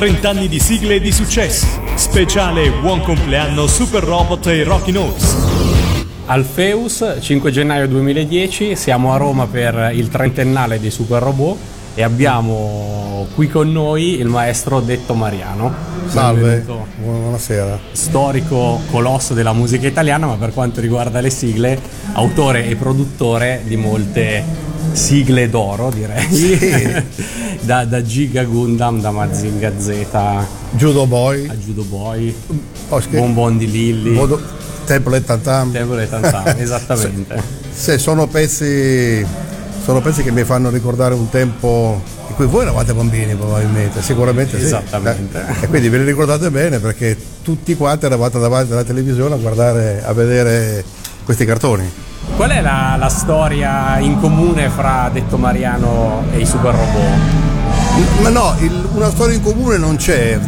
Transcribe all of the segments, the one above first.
30 anni di sigle e di successi. Speciale Buon compleanno Super Robot e Rocky Notes. Alfeus, 5 gennaio 2010, siamo a Roma per il trentennale dei Super Robot e abbiamo qui con noi il maestro Detto Mariano. Salve, buonasera. Storico colosso della musica italiana, ma per quanto riguarda le sigle, autore e produttore di molte sigle d'oro, direi. Sì. da, da Giga Gundam, da Mazinga Z a Judo Boy, Judo Boy, che- Bonbon di Lilli, Bodo- Temple e Tantam. Temple e Tantam, esattamente. Sì, sono pezzi, sono pezzi che mi fanno ricordare un tempo in cui voi eravate bambini probabilmente, sicuramente sì. Esattamente. Eh, E quindi ve li ricordate bene perché tutti quanti eravate davanti alla televisione a guardare, a vedere questi cartoni. Qual è la, la storia in comune fra Detto Mariano e i Super Robot? Ma no, il- una storia in comune non c'è.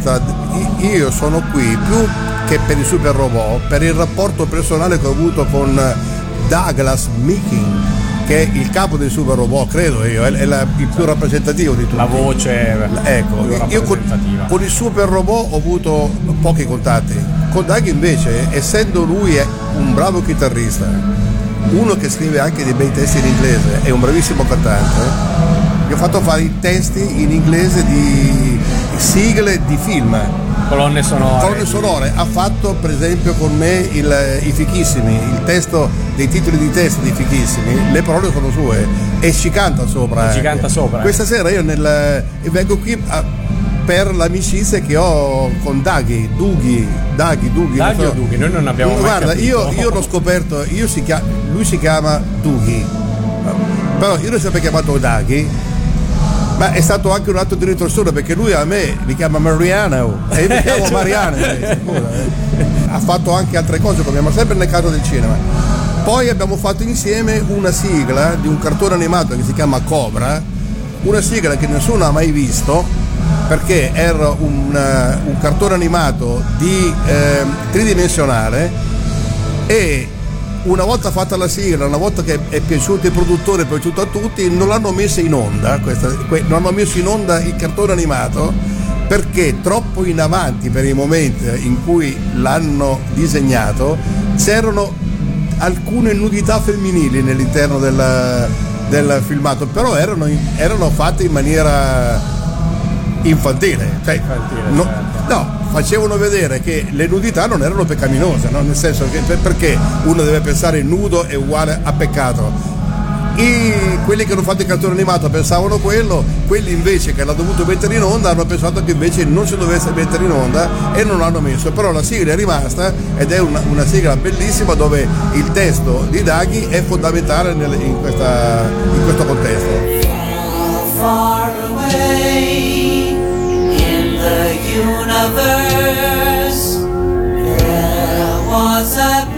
Io sono qui più che per i super robot, per il rapporto personale che ho avuto con Douglas Meeking, che è il capo dei super robot, credo io, è, è la- il più rappresentativo di tutti. La voce Ecco, più io con, con i super robot ho avuto pochi contatti. Con Doug invece, essendo lui un bravo chitarrista, uno che scrive anche dei bei testi in inglese, è un bravissimo cantante, gli ho fatto fare i testi in inglese di sigle di film, colonne sonore. colonne sonore. Ha fatto per esempio con me il- i fichissimi, il testo dei titoli di testa dei fichissimi, le parole sono sue e ci canta sopra. Ci anche. canta sopra, eh. Questa sera io nel, vengo qui a- per l'amicizia che ho con Daghi, Dughi, Daghi, Dughi. Daghi so. o Dughi? Noi non abbiamo mai Guarda, io, io l'ho scoperto, io si chia- lui si chiama Dughi, però io l'ho sempre chiamato Daghi. Ma è stato anche un atto di ritorsione perché lui a me mi chiama Mariano e io mi chiamo Mariano. scusa, eh. Ha fatto anche altre cose come sempre nel caso del cinema. Poi abbiamo fatto insieme una sigla di un cartone animato che si chiama Cobra, una sigla che nessuno ha mai visto perché era un, eh, un cartone animato di eh, tridimensionale e una volta fatta la sigla, una volta che è piaciuto ai produttori, è piaciuto a tutti, non l'hanno messa in onda, questa- que- non hanno messo in onda il cartone animato perché troppo in avanti per i momenti in cui l'hanno disegnato c'erano alcune nudità femminili all'interno del, del filmato, però erano, erano fatte in maniera infantile. Cioè, Infantile, no, certo. no, facevano vedere che le nudità non erano peccaminose, no? nel senso che per- perché uno deve pensare nudo è uguale a peccato. I- quelli che hanno fatto il cartone animato pensavano quello, quelli invece che l'hanno dovuto mettere in onda hanno pensato che invece non si dovesse mettere in onda e non l'hanno messo. Però la sigla è rimasta ed è una, una sigla bellissima dove il testo di Daghi è fondamentale nel- in, questa- in questo contesto. The universe. There was a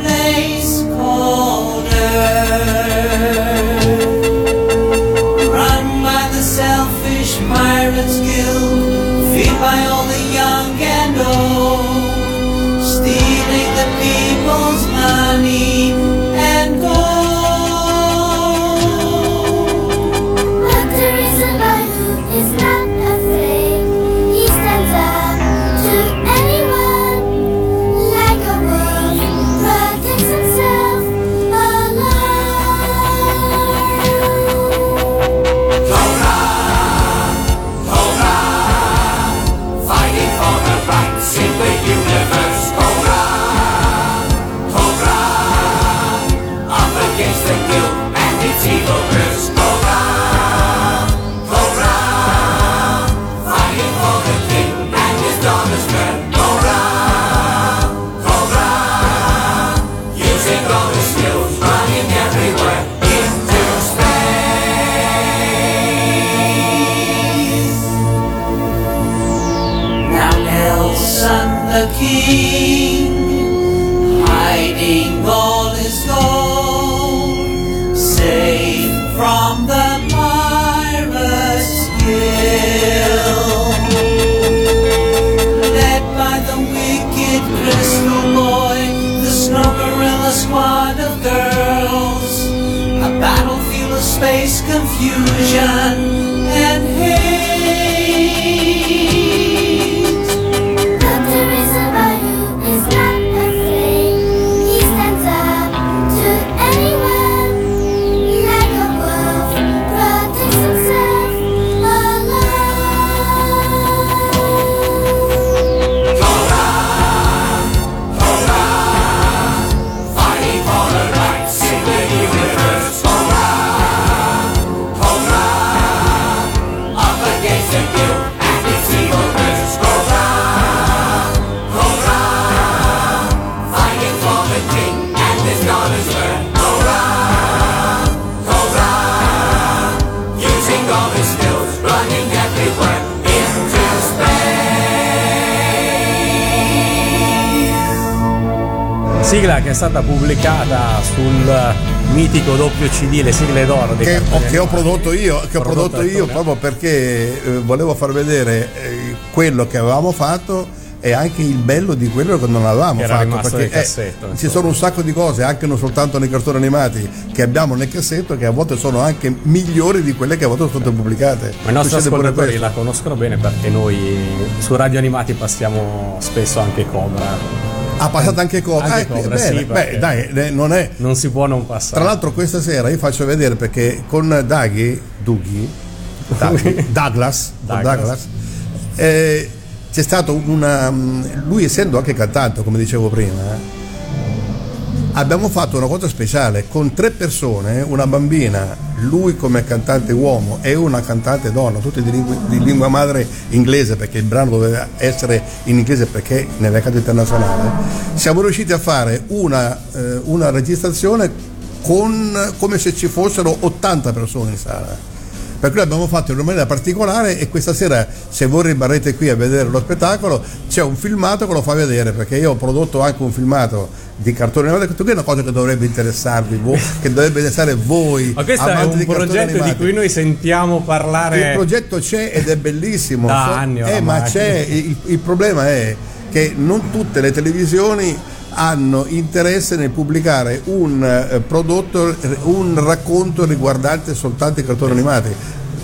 face confusion and hate. Sigla che è stata pubblicata sul mitico doppio CD Le sigle d'oro che, cartoni che ho prodotto io, che ho Prodotto io proprio perché eh, volevo far vedere eh, quello che avevamo fatto e anche il bello di quello che non avevamo era fatto perché nel cassetto, ci insomma. sono un sacco di cose anche non soltanto nei cartoni animati che abbiamo nel cassetto che a volte sono anche migliori di quelle che a volte sono state pubblicate Ma i nostri ascoltatori la conoscono bene perché noi su Radio Animati passiamo spesso anche Cobra. Ha passato anche Cobra Anche Ah, Cobra, bene, sì, beh, dai eh, non è Non si può non passare. Tra l'altro questa sera io faccio vedere perché con Daghi, Dughi, Daghi, Douglas, Douglas. Douglas, eh, c'è stato una... lui essendo anche cantante come dicevo prima, eh, abbiamo fatto una cosa speciale con tre persone, una bambina, lui come cantante uomo e una cantante donna, tutte di lingua, di lingua madre inglese perché il brano doveva essere in inglese perché nel mercato internazionale, siamo riusciti a fare una, eh, una registrazione con, come se ci fossero 80 persone in sala. Per cui l'abbiamo fatto in una maniera particolare e questa sera se voi rimarrete qui a vedere lo spettacolo c'è un filmato che lo fa vedere perché io ho prodotto anche un filmato di cartoni animati, qui è una cosa che dovrebbe interessarvi, voi, che dovrebbe interessare voi. Ma questo è un di progetto di cui noi sentiamo parlare. Il progetto c'è ed è bellissimo. Da anni eh, ma c'è, il, il problema è che non tutte le televisioni hanno interesse nel pubblicare un eh, prodotto, un racconto riguardante soltanto i cartoni animati.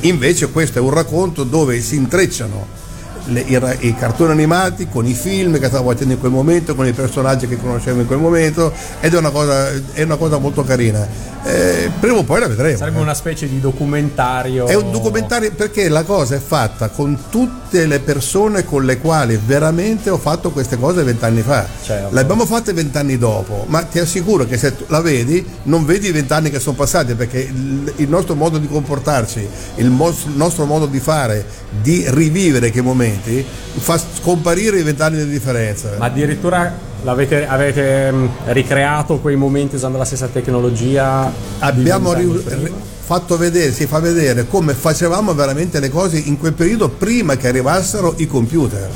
Invece questo è un racconto dove si intrecciano le- i, i cartoni animati con i film che stavo facendo in quel momento, con i personaggi che conoscevo in quel momento ed è una cosa, è una cosa molto carina. Eh, prima o poi la vedremo. Sarebbe eh. una specie di documentario. È un documentario perché la cosa è fatta con tutte le persone con le quali veramente ho fatto queste cose vent'anni fa. Certo. L'abbiamo fatte vent'anni dopo, ma ti assicuro che se la vedi non vedi i vent'anni che sono passati perché il, il nostro modo di comportarci, il, mos- il nostro modo di fare, di rivivere quei momenti, fa scomparire i vent'anni di differenza. Ma addirittura l'avete, avete mm, ricreato quei momenti usando la stessa tecnologia? abbiamo ri- fatto vedere, si fa vedere come facevamo veramente le cose in quel periodo prima che arrivassero i computer.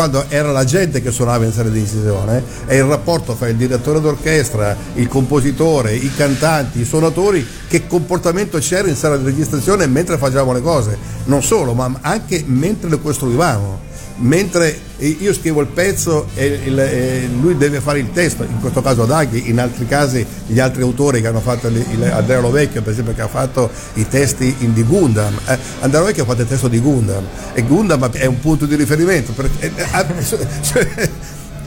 Quando era la gente che suonava in sala di incisione e il rapporto fra il direttore d'orchestra, il compositore, i cantanti, i suonatori, che comportamento c'era in sala di registrazione mentre facevamo le cose. Non solo, ma anche mentre le costruivamo mentre io scrivo il pezzo e il- e lui deve fare il testo, in questo caso Daghi, in altri casi gli altri autori che hanno fatto il, il- Andrea Lovecchio per esempio che ha fatto i testi in di Gundam, eh, Andrea Lovecchio ha fatto il testo di Gundam e Gundam è un punto di riferimento perché, eh, ah, cioè,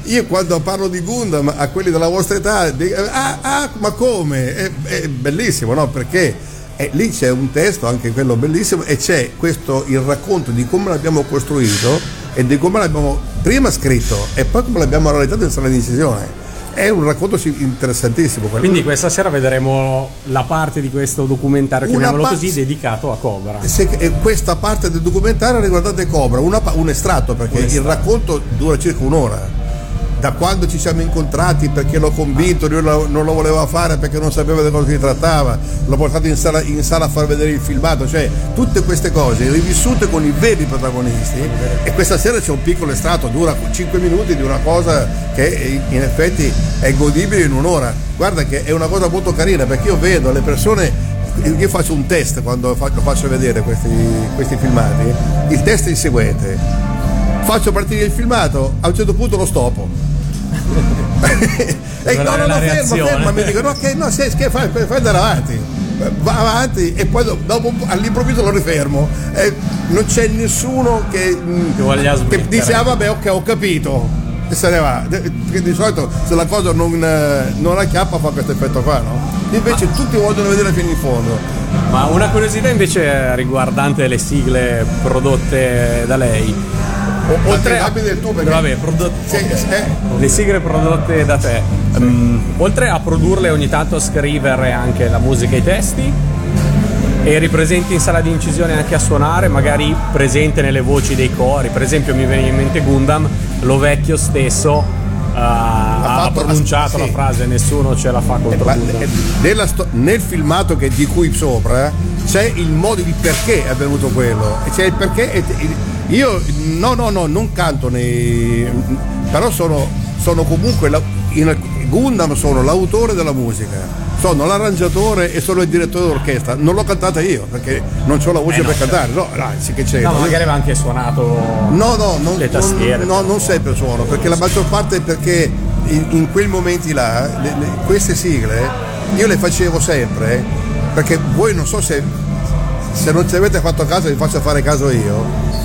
io quando parlo di Gundam a quelli della vostra età dico, ah, ah, ma come? È, è bellissimo, no? Perché e lì c'è un testo, anche quello bellissimo, e c'è questo il racconto di come l'abbiamo costruito e di come l'abbiamo prima scritto e poi come l'abbiamo realizzato in sala di incisione. È un racconto interessantissimo. quello. Quindi questa sera vedremo la parte di questo documentario, Una chiamiamolo pa- così, dedicato a Cobra. Se- e questa parte del documentario riguardate Cobra, una un estratto perché il racconto dura circa un'ora. Da quando ci siamo incontrati perché l'ho convinto, lui non lo voleva fare perché non sapeva di cosa si trattava, l'ho portato in sala, in sala a far vedere il filmato, cioè tutte queste cose rivissute con i veri protagonisti e questa sera c'è un piccolo estratto, dura 5 minuti di una cosa che in effetti è godibile in un'ora. Guarda che è una cosa molto carina perché io vedo le persone io faccio un test quando faccio vedere questi, questi filmati. Il test è il seguente: faccio partire il filmato, a un certo punto lo stoppo. e no, no, no, fermo, fermo, mi dicono ok, no, se, che fai, fai andare avanti. Va avanti e poi do- dopo all'improvviso lo rifermo. E non c'è nessuno che, mm, Che dice ah vabbè ok ho capito e se ne va. Perché di solito se la cosa non, eh, non acchiappa fa questo effetto qua, no? Invece tutti vogliono vedere fino in fondo. Ma una curiosità invece riguardante le sigle prodotte da lei. O- oltre a, del tuo perché- Vabbè, prodot- Sì, ok. eh. le sigle prodotte da te, mm, oltre a produrle ogni tanto a scrivere anche la musica e i testi, eri presente in sala di incisione anche a suonare, magari presente nelle voci dei cori. Per esempio, mi viene in mente Gundam, lo vecchio stesso uh, ha fatto- pronunciato sì. la frase nessuno ce la fa contro Gundam. eh, nella nel filmato che, di cui sopra c'è il modo di perché è avvenuto quello. E C'è il perché. e- e- io no, no, no, non canto nei. però sono, sono comunque la- in- Gundam sono l'autore della musica, sono l'arrangiatore e sono il direttore d'orchestra. Non l'ho cantata io perché non ho la voce Eh no, per certo. cantare, no, sì che c'è. No, ma magari aveva anche suonato No, no, non, le tastiere. no, non sempre suono, perché la maggior parte è perché in, in quei momenti là, le- le- queste sigle, io le facevo sempre, perché voi non so se, se non ci avete fatto caso, vi faccio fare caso io.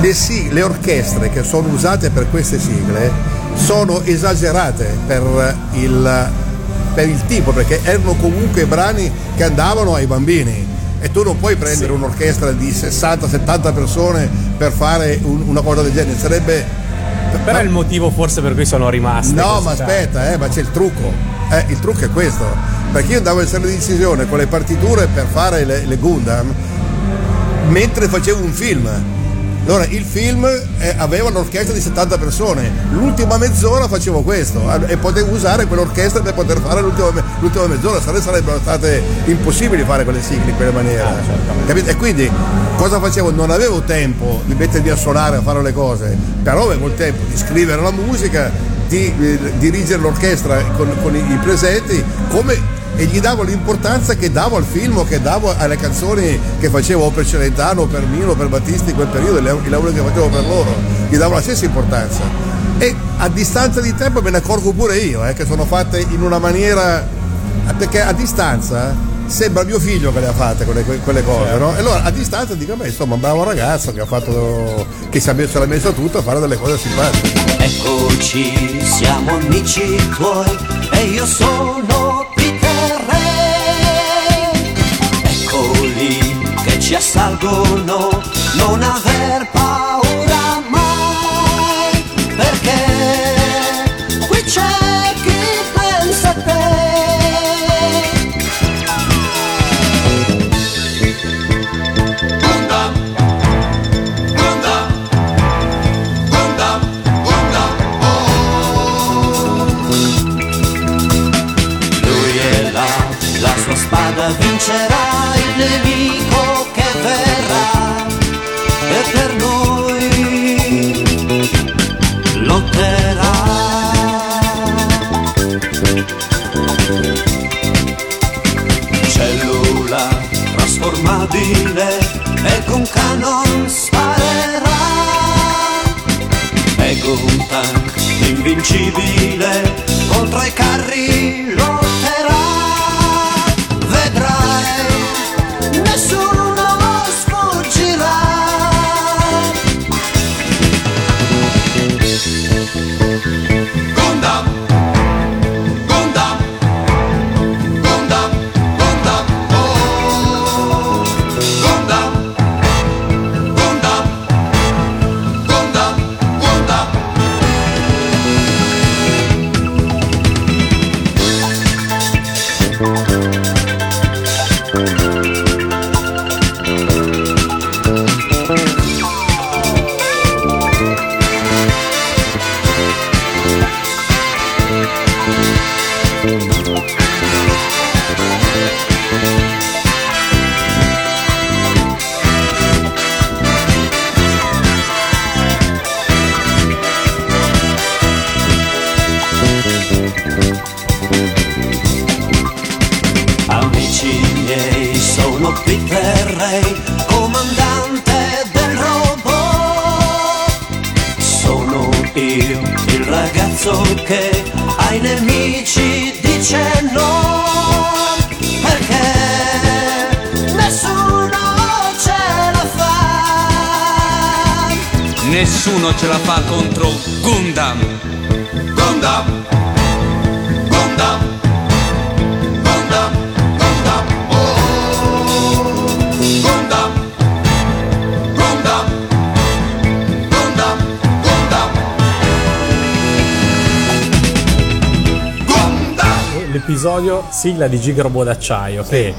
Le, sig- le orchestre che sono usate per queste sigle sono esagerate per il, per il tipo, perché erano comunque brani che andavano ai bambini e tu non puoi prendere un'orchestra di 60-70 persone per fare un- una cosa del genere, sarebbe... Però è il motivo forse per cui sono rimaste. No, ma aspetta, eh, ma c'è il trucco. Eh, il trucco è questo. Perché io andavo in sala di decisione con le partiture per fare le, le Gundam mentre facevo un film. Allora il film eh, aveva un'orchestra di 70 persone, l'ultima mezz'ora facevo questo eh, e potevo usare quell'orchestra per poter fare l'ultima, l'ultima mezz'ora, no sarebbero state impossibili fare quelle sigle in quella maniera. Capite? E quindi cosa facevo? Non avevo tempo di mettermi a suonare, a fare le cose, però avevo il tempo di scrivere la musica, di eh, dirigere l'orchestra con, con i, i presenti, come e gli davo l'importanza che davo al film o che davo alle canzoni che facevo o per Celentano o per Mino o per Battisti in quel periodo, i lavori che facevo per loro, gli davo la stessa importanza. E a distanza di tempo me ne accorgo pure io, eh, che sono fatte in una maniera. perché a distanza sembra mio figlio che le ha fatte quelle, quelle cose, no? E allora a distanza dico, beh, insomma, un bravo ragazzo che ha fatto. che si è messo, l'ha messo tutto a fare delle cose simpatiche. Eccoci, siamo amici tuoi e io sono ci assalgono, non aver paura mai, perché qui c'è spada vincerà il nemico che verrà e per noi lotterà. Cellula trasformabile e con canon sparerà. E un tank invincibile contro i carri lotterà. Io, il ragazzo che ai nemici dice no. Perché nessuno ce la fa. Nessuno ce la fa contro Gundam. Gundam, Gundam, Gundam. E L'episodio sigla di Gigrobo d'acciaio che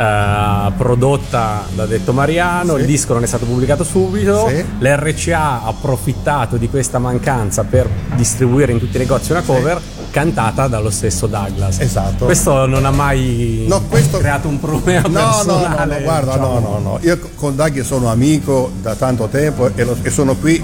eh, prodotta da detto Mariano, Sì. il disco non è stato pubblicato subito, Sì. l'RCA ha approfittato di questa mancanza per distribuire in tutti i negozi una cover cantata dallo stesso Douglas. Esatto. Questo non ha mai No, questo- creato un problema No, no, no, personale. no, guarda, diciamo. no, no, no. Io con Daghi sono amico da tanto tempo e, lo- e sono qui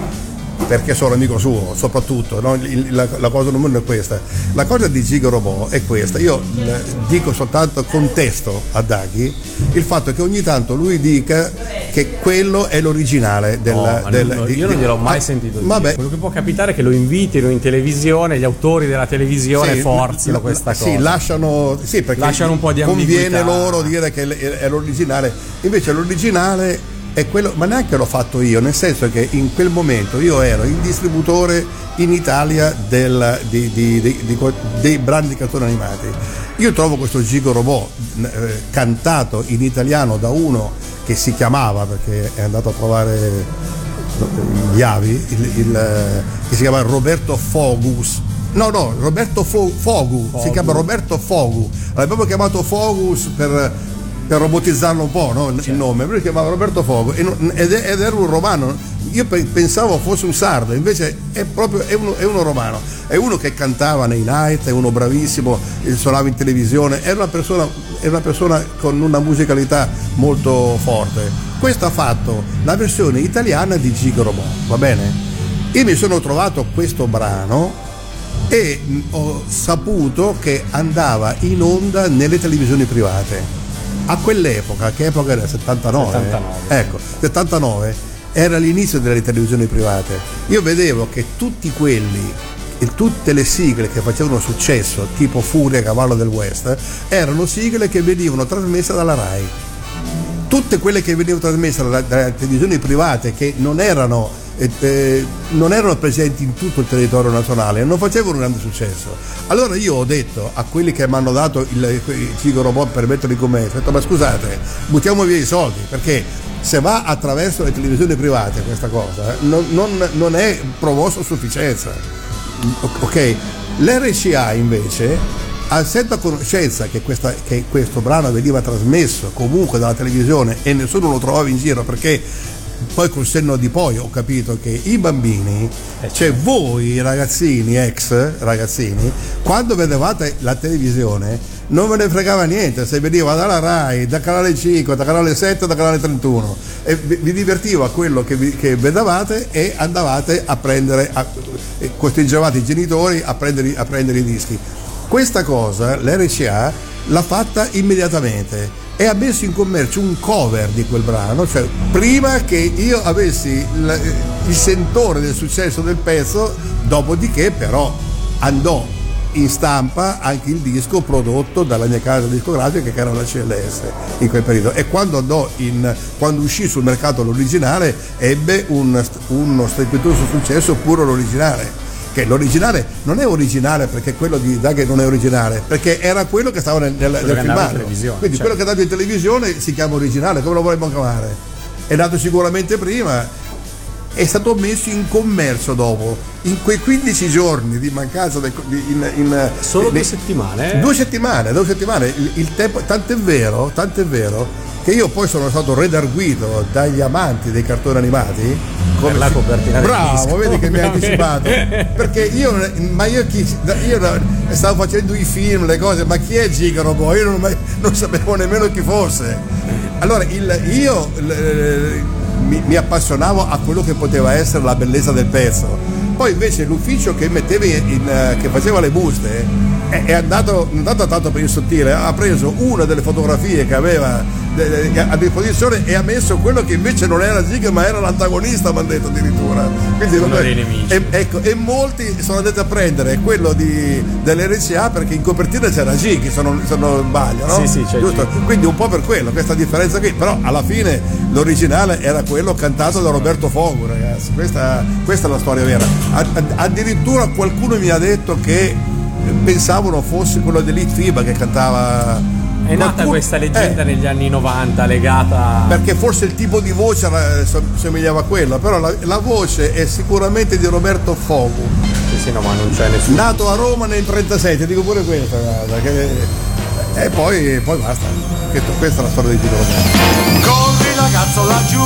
perché sono amico suo, soprattutto, no? La, la cosa numero uno è questa. La cosa di Gigo Robot è questa, io eh, dico soltanto contesto a Daghi il fatto che ogni tanto lui dica che quello è l'originale del... No, ma del- non- di- io non gliel'ho mai ah, sentito dire. Vabbè, Quello che può capitare è che lo invitino in televisione, gli autori della televisione Sì, forzino la- questa sì, cosa. lasciano, sì, perché Lasciano un po' di conviene ambiguità. loro dire che è è l'originale. Invece l'originale è quello, ma neanche l'ho fatto io, nel senso che in quel momento io ero il distributore in Italia del- di- di- di- dei brani di cartoni animati. Io trovo questo Gigo Robot eh, cantato in italiano da uno che si chiamava, perché è andato a trovare gli avi, il- il, eh, che si chiama Roberto Fogus. No, no, Roberto Fo- Fogu, si chiama Roberto Fogu. L'abbiamo chiamato Fogus per, per robotizzarlo un po', no? il nome, lui si chiamava Roberto Fogu non- ed, era un romano. Io pe- pensavo fosse un sardo, invece è proprio è uno, è uno romano. È uno che cantava nei night, è uno bravissimo, suonava in televisione, è una persona, è una persona con una musicalità molto forte. Questo ha fatto la versione italiana di Gigo Robot, va bene? Io mi sono trovato questo brano e mh, ho saputo che andava in onda nelle televisioni private. A quell'epoca, che epoca era? 79? 79. Ecco, 79 era l'inizio delle televisioni private. Io vedevo che tutti quelli e tutte le sigle che facevano successo, tipo Furia Cavallo del West, erano sigle che venivano trasmesse dalla RAI tutte quelle che venivano trasmesse dalle, dalle televisioni private che non erano, eh, non erano presenti in tutto il territorio nazionale non facevano un grande successo. Allora io ho detto a quelli che mi hanno dato il, il Cigo Robot per metterlo in commercio, ho detto ma scusate, buttiamo via i soldi perché se va attraverso le televisioni private questa cosa eh, non, non- non è promosso a sufficienza. Ok? L'RCA invece essendo a conoscenza che, questa- che questo brano veniva trasmesso comunque dalla televisione e nessuno lo trovava in giro perché poi col senno di poi ho capito che i bambini, cioè voi ragazzini, ex ragazzini, quando vedevate la televisione non ve ne fregava niente. Se veniva dalla RAI, da canale 5, da canale 7, da canale 31 e vi, vi divertiva quello che, vi- che vedevate e andavate a prendere, a, costringevate i genitori a prendere, a prendere i dischi. Questa cosa l'RCA l'ha fatta immediatamente e ha messo in commercio un cover di quel brano, cioè prima che io avessi il, il sentore del successo del pezzo, dopodiché però andò in stampa anche il disco prodotto dalla mia casa discografica che era la CLS in quel periodo. E quando in quando uscì sul mercato l'originale ebbe un- uno strepitoso successo pure l'originale che l'originale non è originale perché quello di Daghe non è originale, perché era quello che stava nel, nel, nel filmato. Quindi certo. quello che è andato in televisione si chiama originale, come lo vorremmo chiamare? È nato sicuramente prima, è stato messo in commercio dopo. In quei 15 giorni di mancanza del- di- in, in- Solo due nei- settimane? eh? Due settimane, due settimane. Il, il tempo, tant'è vero, tant'è vero che io poi sono stato redarguito dagli amanti dei cartoni animati. Per la copertina Bravo, vedi che mi hai anticipato. Perché io, ma io, chi, io stavo facendo i film, le cose, ma chi è Gigaro poi? Io non, non sapevo nemmeno chi fosse. Allora il- io l- mi, mi appassionavo a quello che poteva essere la bellezza del pezzo. Poi invece l'ufficio che metteva in, in, eh, che faceva le buste è, è andato, andato tanto per il sottile, ha preso una delle fotografie che aveva a disposizione e ha messo quello che invece non era Zig ma era l'antagonista, mi hanno detto addirittura. Quindi, Uno dei nemici. E, ecco, e molti sono andati a prendere quello di, dell'RCA perché in copertina c'era Zig, se non, se non sbaglio, no? Sì, sì, c'è Giusto? Quindi un po' per quello, questa differenza qui, però alla fine l'originale era quello cantato da Roberto Fogu, ragazzi. Questa, questa è la storia vera. Addirittura qualcuno mi ha detto che pensavano fosse quello dell'Elite FIBA che cantava. È nata Qualcuno- questa leggenda eh, negli anni 90 legata perché forse il tipo di voce somigliava a quello, però la, la voce è sicuramente di Roberto Fogu, Sì, sì, no, ma non c'è nessuno. nato a Roma nel 37, dico pure questa, guarda, che- e poi, poi basta. Questa è la storia di Tito Roberto. Corri ragazzo laggiù,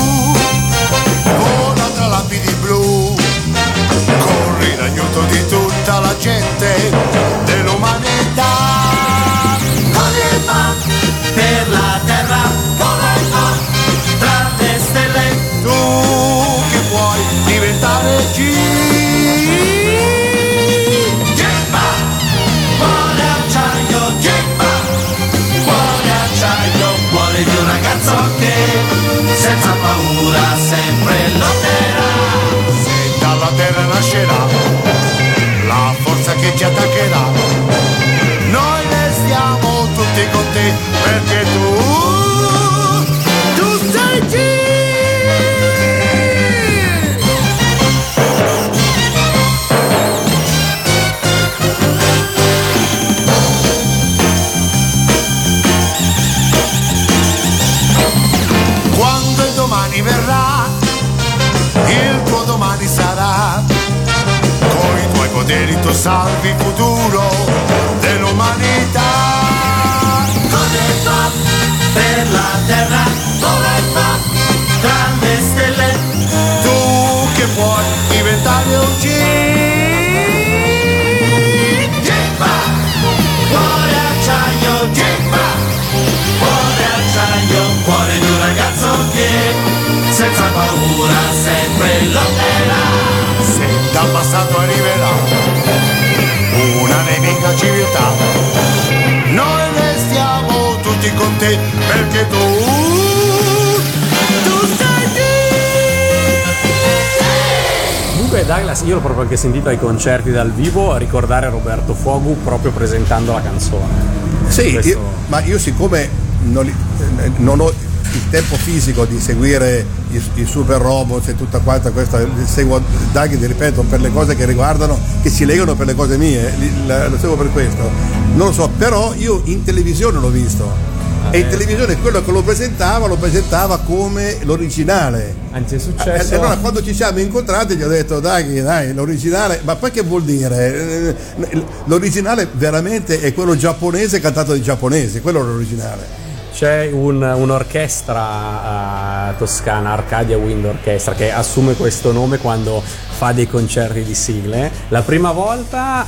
salvi futuro civiltà, noi restiamo tutti con te perché tu, tu sei Comunque Douglas, io l'ho proprio anche sentito ai concerti dal vivo ricordare Roberto Fogu proprio presentando la canzone. Sì, Questo- io- ma io siccome non, eh, non ho il tempo fisico di seguire i, i super robots e tutta quanta questa, seguo Daghi, ti ripeto, per le cose che riguardano, che si legano per le cose mie, lo seguo per questo. Non lo so, però io in televisione l'ho visto. E in televisione quello che lo presentava lo presentava come l'originale. Anzi è E successo... allora quando ci siamo incontrati gli ho detto dai, dai, l'originale, ma poi che vuol dire? Eh, L'originale veramente è quello giapponese cantato dai giapponesi, quello è l'originale. C'è un- un'orchestra eh, toscana, Arcadia Wind Orchestra, che assume questo nome quando fa dei concerti di sigle. La prima volta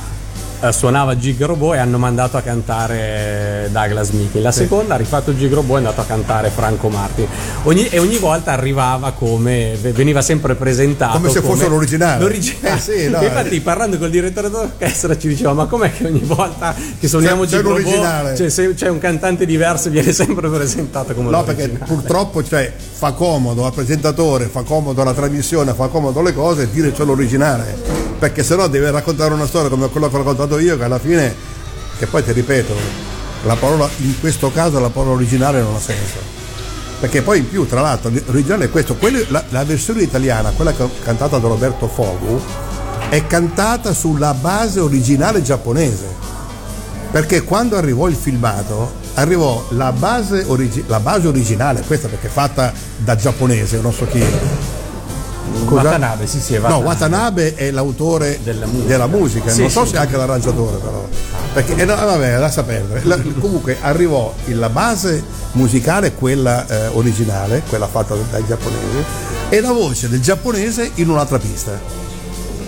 suonava Gig Robot e hanno mandato a cantare Douglas Mickey. La seconda ha rifatto Gig Robot e è andato a cantare Franco Martin. Ogni- e ogni volta arrivava come veniva sempre presentato Come se fosse l'originale. l'originale. Eh sì, no, E infatti parlando col direttore d'orchestra ci diceva ma com'è che ogni volta che suoniamo C'è- c'è Gig Robot l'originale. cioè, se c'è un cantante diverso viene sempre presentato come No, perché l'originale. purtroppo cioè, fa comodo al presentatore, fa comodo alla trasmissione, fa comodo le cose dire c'è l'originale. Perché sennò deve raccontare una storia come quella che ho raccontato io, che alla fine, che poi ti ripeto, la parola, in questo caso la parola originale non ha senso. Perché poi in più, tra l'altro, l'originale è questo, Quello- la, la versione italiana, quella ca- cantata da Roberto Fogu, è cantata sulla base originale giapponese. Perché quando arrivò il filmato, arrivò la base, origi- la base originale, questa perché è fatta da giapponese, non so chi. Cosa? Watanabe, sì, sì, è No, Watanabe. Watanabe è l'autore Della musica. della musica, Sì, non so se anche l'arrangiatore però. Perché, eh, no, vabbè, lascia perdere. La- comunque arrivò la base musicale, quella eh, originale, quella fatta dai giapponesi, e la voce del giapponese in un'altra pista.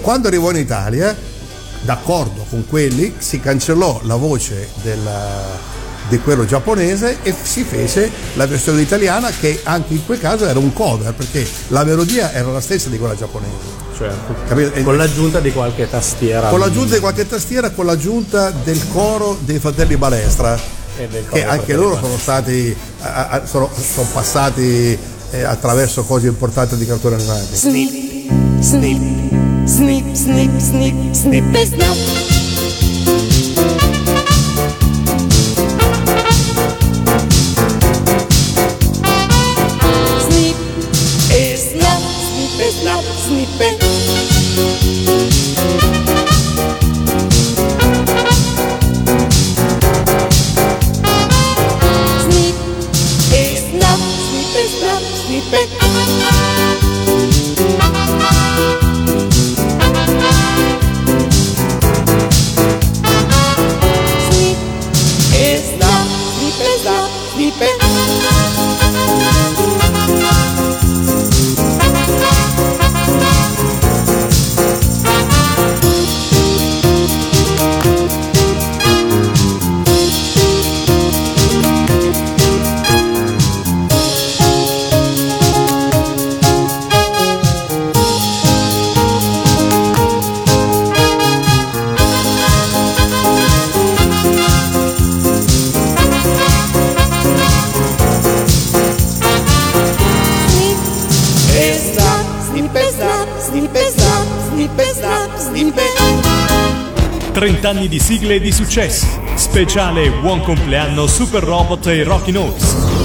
Quando arrivò in Italia, d'accordo con quelli, si cancellò la voce della- di quello giapponese e si fece la versione italiana che anche in quel caso era un cover perché la melodia era la stessa di quella giapponese. Certo. Capito? E- Con l'aggiunta di qualche tastiera. con l'aggiunta di qualche tastiera, con l'aggiunta del coro dei fratelli Balestra, E del coro che anche loro sono stati sono, sono passati eh, attraverso cose importanti di cartoni animati. Snip, snip, snip, snip, snip, snip e. Snip sleeping. 30 anni di sigle e di successi. Speciale Buon compleanno Super Robot e Rocky Notes.